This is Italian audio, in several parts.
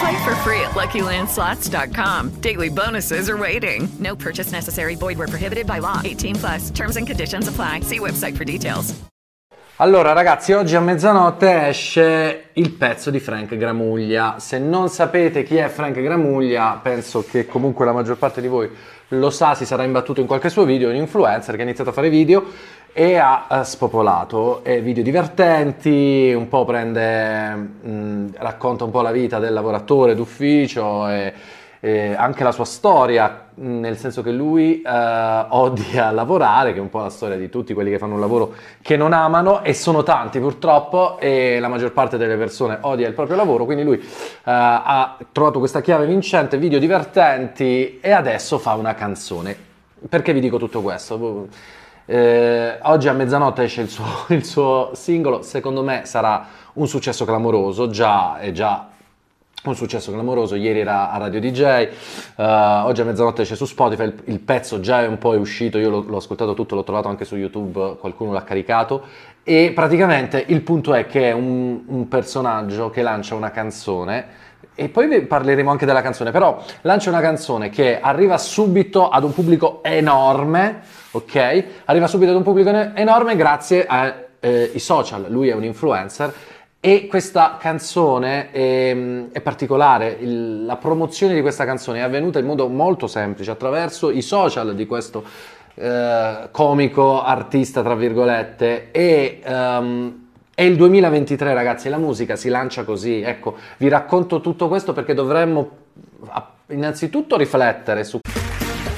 Play for free at LuckyLandSlots.com. Daily bonuses are waiting. No purchase necessary. Void where prohibited by law. 18 plus. Terms and conditions apply. See website for details. Allora ragazzi, oggi a mezzanotte esce il pezzo di Frank Gramuglia. Se non sapete chi è Frank Gramuglia, penso che comunque la maggior parte di voi lo sa, si sarà imbattuto in qualche suo video, un influencer che ha iniziato a fare video e ha eh, spopolato e video divertenti, un po' prende, mh, racconta un po' la vita del lavoratore d'ufficio e, e anche la sua storia, nel senso che lui eh, odia lavorare, che è un po' la storia di tutti quelli che fanno un lavoro che non amano e sono tanti purtroppo e la maggior parte delle persone odia il proprio lavoro, quindi lui eh, ha trovato questa chiave vincente, video divertenti e adesso fa una canzone. Perché vi dico tutto questo? Eh, oggi a mezzanotte esce il suo, il suo, singolo, secondo me sarà un successo clamoroso, già è già un successo clamoroso, ieri era a Radio DJ, eh, oggi a mezzanotte esce su Spotify, il, il, pezzo già è un po' uscito, io l'ho, l'ho ascoltato tutto, l'ho trovato anche su YouTube, qualcuno l'ha caricato. E praticamente il punto è che è un, un personaggio che lancia una canzone. E poi parleremo anche della canzone, però lancia una canzone che arriva subito ad un pubblico enorme, ok? Arriva subito ad un pubblico enorme grazie ai eh, social, lui è un influencer e questa canzone è, è particolare, Il, la promozione di questa canzone è avvenuta in modo molto semplice attraverso i social di questo eh, comico artista, tra virgolette, e... Um, è il 2023 ragazzi, la musica si lancia così, ecco, vi racconto tutto questo perché dovremmo innanzitutto riflettere su...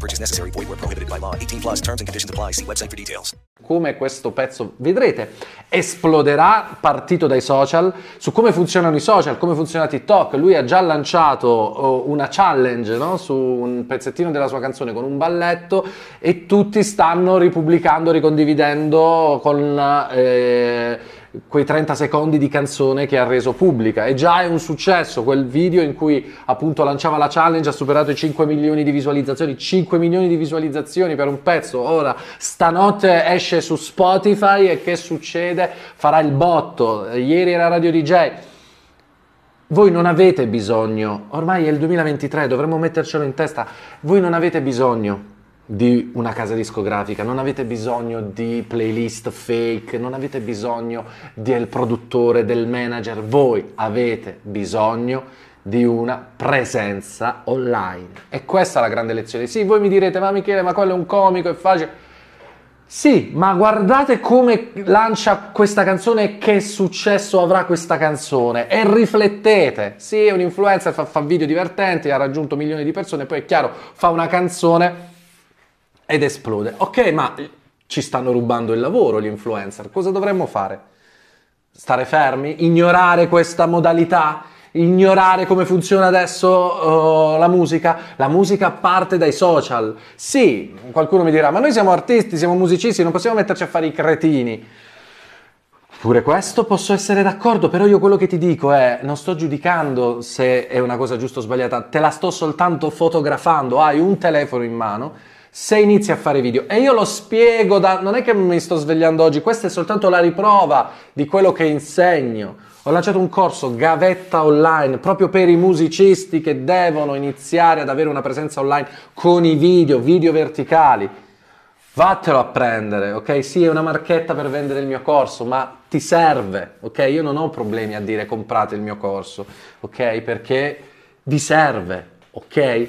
No purchase necessary. Void where prohibited by law. 18 plus terms and conditions apply. See website for details. Come questo pezzo, vedrete, esploderà partito dai social, su come funzionano i social, come funziona TikTok. Lui ha già lanciato oh, una challenge no? su un pezzettino della sua canzone con un balletto e tutti stanno ripubblicando, ricondividendo con... Eh, quei 30 secondi di canzone che ha reso pubblica. E già è un successo quel video in cui appunto lanciava la challenge ha superato i 5 milioni di visualizzazioni. 5 milioni di visualizzazioni per un pezzo. Ora stanotte esce su Spotify e che succede? Farà il botto. Ieri era Radio DJ voi non avete bisogno ormai è il 2023 dovremmo mettercelo in testa. Voi non avete bisogno di una casa discografica, non avete bisogno di playlist fake, non avete bisogno del produttore, del manager, voi avete bisogno di una presenza online. E questa è la grande lezione. Sì, voi mi direte, ma Michele, ma quello è un comico, è facile. Sì, ma guardate come lancia questa canzone e che successo avrà questa canzone e riflettete. Sì, è un influencer, fa, fa video divertenti, ha raggiunto milioni di persone, poi è chiaro, fa una canzone ed esplode. Ok, ma ci stanno rubando il lavoro gli influencer. Cosa dovremmo fare? Stare fermi? Ignorare questa modalità? Ignorare come funziona adesso uh, la musica? La musica parte dai social. Sì, qualcuno mi dirà, ma noi siamo artisti, siamo musicisti, non possiamo metterci a fare i cretini. Pure questo posso essere d'accordo, però io quello che ti dico è, non sto giudicando se è una cosa giusta o sbagliata, te la sto soltanto fotografando, hai un telefono in mano, se inizi a fare video. E io lo spiego da non è che mi sto svegliando oggi questa è soltanto la riprova di quello che insegno. Ho lanciato un corso gavetta online proprio per i musicisti che devono iniziare ad avere una presenza online con i video video verticali. Vattelo a prendere ok? Sì è una marchetta per vendere il mio corso ma ti serve ok? Io non ho problemi a dire comprate il mio corso ok? Perché vi serve ok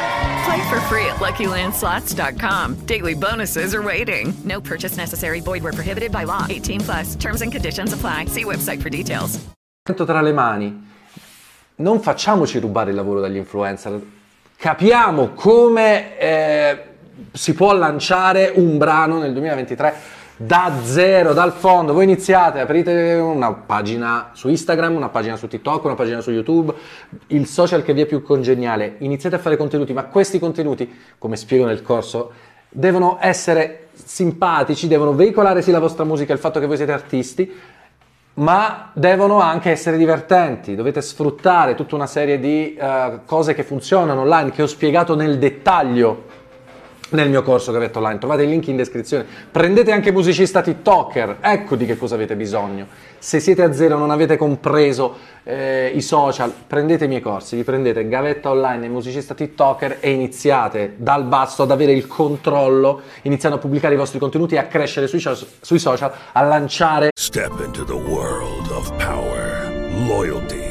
Play for free at LuckyLandSlots.com. Daily bonuses are waiting. No purchase necessary. Void where prohibited by law. 18 plus. Terms and conditions apply. See website for details. tra le mani. Non facciamoci rubare il lavoro dagli influencer. Capiamo come eh, si può lanciare un brano nel 2023 da zero, dal fondo. Voi iniziate, aprite una pagina su Instagram, una pagina su TikTok, una pagina su YouTube, il social che vi è più congeniale. Iniziate a fare contenuti, ma questi contenuti, come spiego nel corso, devono essere simpatici, devono veicolare sì la vostra musica, il fatto che voi siete artisti, ma devono anche essere divertenti. Dovete sfruttare tutta una serie di uh, cose che funzionano online, che ho spiegato nel dettaglio nel mio corso Gavetto Online, trovate il link in descrizione. Prendete anche musicista TikToker, ecco di che cosa avete bisogno. Se siete a zero, non avete compreso eh, i social, prendete i miei corsi, vi prendete Gavetta Online e musicista TikToker e iniziate dal basso ad avere il controllo, iniziando a pubblicare i vostri contenuti e a crescere sui, sui social, a lanciare. Step into the world of power, loyalty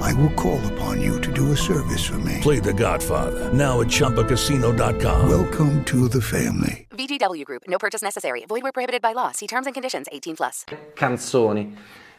I will call upon you to do a service for me. Play The Godfather now at ChumbaCasino.com. Welcome to the family. VGW Group. No purchase necessary. Void where prohibited by law. See terms and conditions. 18 plus. Canzoni.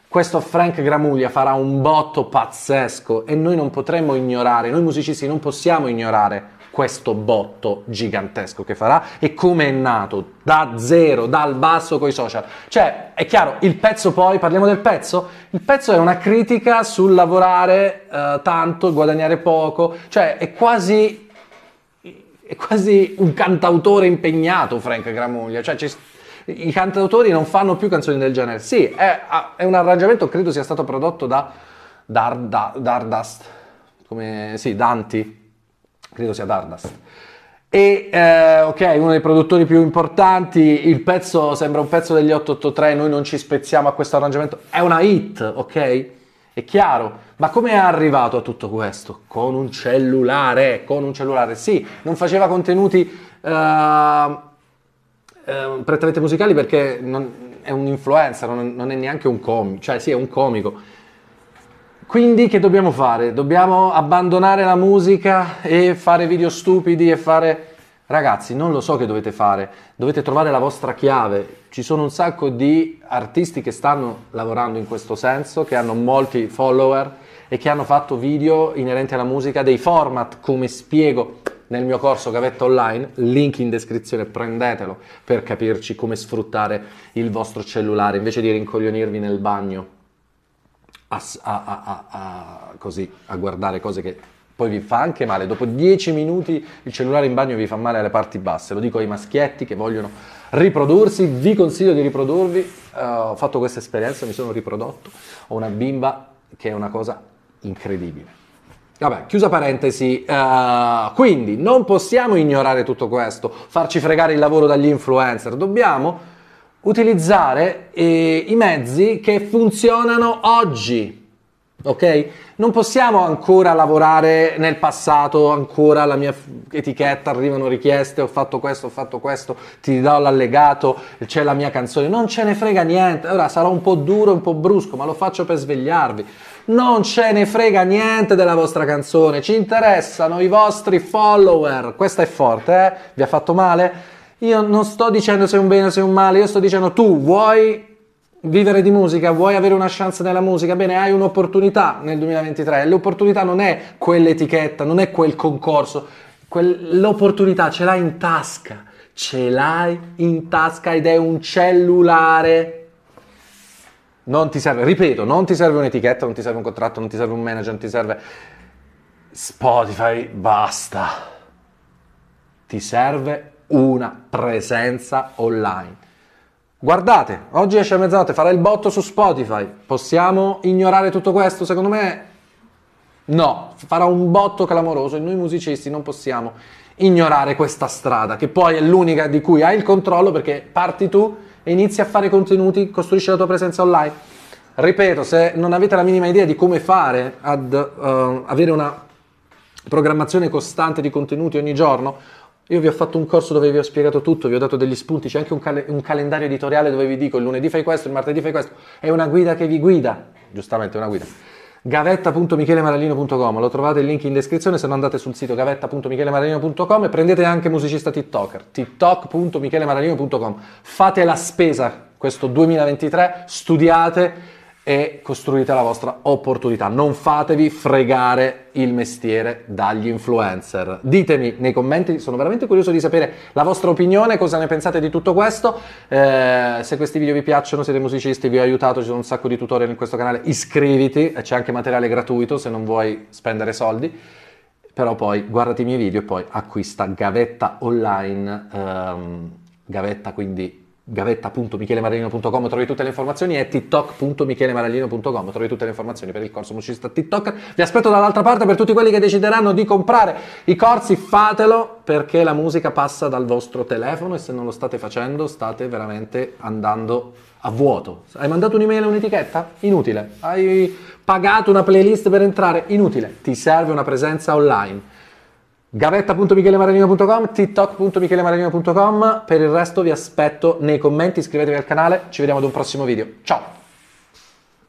Questo Frank Gramuglia farà un botto pazzesco e noi non potremmo ignorare, noi musicisti non possiamo ignorare questo botto gigantesco che farà e come è nato da zero, dal basso coi social. Cioè, è chiaro, il pezzo poi, parliamo del pezzo? Il pezzo è una critica sul lavorare uh, tanto, guadagnare poco, cioè è quasi è quasi un cantautore impegnato Frank Gramuglia, cioè ci- i cantautori non fanno più canzoni del genere. Sì, è, è un arrangiamento, credo sia stato prodotto da Dar- da- Dardust, come, sì, Danti, credo sia Dardust. E eh, ok, uno dei produttori più importanti, il pezzo sembra un pezzo degli 883, noi non ci spezziamo a questo arrangiamento, è una hit, ok? È chiaro, ma come è arrivato a tutto questo? Con un cellulare, con un cellulare, sì, non faceva contenuti eh, eh, prettamente musicali perché non- è un influencer, non, non è neanche un comico, cioè sì, è un comico. Quindi che dobbiamo fare? Dobbiamo abbandonare la musica e fare video stupidi e fare... Ragazzi, non lo so che dovete fare, dovete trovare la vostra chiave. Ci sono un sacco di artisti che stanno lavorando in questo senso, che hanno molti follower e che hanno fatto video inerenti alla musica, dei format come spiego nel mio corso Gavetta Online, link in descrizione, prendetelo per capirci come sfruttare il vostro cellulare invece di rincoglionirvi nel bagno a, a- a- così, a guardare cose che poi vi fa anche male. Dopo 10 minuti il cellulare in bagno vi fa male alle parti basse. Lo dico ai maschietti che vogliono riprodursi. Vi consiglio di riprodurvi. Eh, ho fatto questa esperienza, mi sono riprodotto. Ho una bimba che è una cosa incredibile. Vabbè, chiusa parentesi, eh, quindi non possiamo ignorare tutto questo, farci fregare il lavoro dagli influencer, dobbiamo utilizzare eh, i mezzi che funzionano oggi. Ok? Non possiamo ancora lavorare nel passato, ancora la mia etichetta, arrivano richieste, ho fatto questo, ho fatto questo, ti do l'allegato, c'è la mia canzone, non ce ne frega niente. Ora sarò un po' duro, un po' brusco, ma lo faccio per svegliarvi. Non ce ne frega niente della vostra canzone, ci interessano i vostri follower. Questa è forte, eh? Vi ha fatto male? Io non sto dicendo se è un bene o se è un male, io sto dicendo tu vuoi vivere di musica, vuoi avere una chance nella musica, bene, hai un'opportunità nel 2023. L'opportunità non è quell'etichetta, non è quel concorso, quel- l'opportunità ce l'hai in tasca, ce l'hai in tasca ed è un cellulare. Non ti serve, ripeto, non ti serve un'etichetta, non ti serve un contratto, non ti serve un manager, non ti serve Spotify, basta. Ti serve una presenza online. Guardate, oggi esce a mezzanotte, farà il botto su Spotify. Possiamo ignorare tutto questo? Secondo me no, farà un botto clamoroso e noi musicisti non possiamo ignorare questa strada, che poi è l'unica di cui hai il controllo perché parti tu e inizi a fare contenuti, costruisci la tua presenza online. Ripeto, se non avete la minima idea di come fare ad eh, avere una programmazione costante di contenuti ogni giorno, io vi ho fatto un corso dove vi ho spiegato tutto, vi ho dato degli spunti, c'è anche un, cal- un calendario editoriale dove vi dico il lunedì fai questo, il martedì fai questo, è una guida che vi guida, giustamente è una guida. gavetta.michelemaralino.com, lo trovate il link in descrizione, se no andate sul sito gavetta.michelemaralino.com e prendete anche musicista TikToker, tiktok.michelemaralino.com, fate la spesa questo 2023, studiate e costruite la vostra opportunità. Non fatevi fregare il mestiere dagli influencer. Ditemi nei commenti, sono veramente curioso di sapere la vostra opinione, cosa ne pensate di tutto questo. Eh, se questi video vi piacciono, siete musicisti, vi ho aiutato, ci sono un sacco di tutorial in questo canale, iscriviti, c'è anche materiale gratuito se non vuoi spendere soldi. Però poi guardati i miei video e poi acquista Gavetta online, ehm, Gavetta quindi gavetta.michelemaralino.com trovi tutte le informazioni e tiktok.michelemaralino.com trovi tutte le informazioni per il corso musicista TikTok. Vi aspetto dall'altra parte per tutti quelli che decideranno di comprare i corsi, fatelo perché la musica passa dal vostro telefono e se non lo state facendo state veramente andando a vuoto. Hai mandato un'email e un'etichetta? Inutile. Hai pagato una playlist per entrare? Inutile. Ti serve una presenza online gavetta.michelemaralino.com, tiktok.michelemaralino.com, per il resto vi aspetto nei commenti, iscrivetevi al canale, ci vediamo ad un prossimo video. Ciao!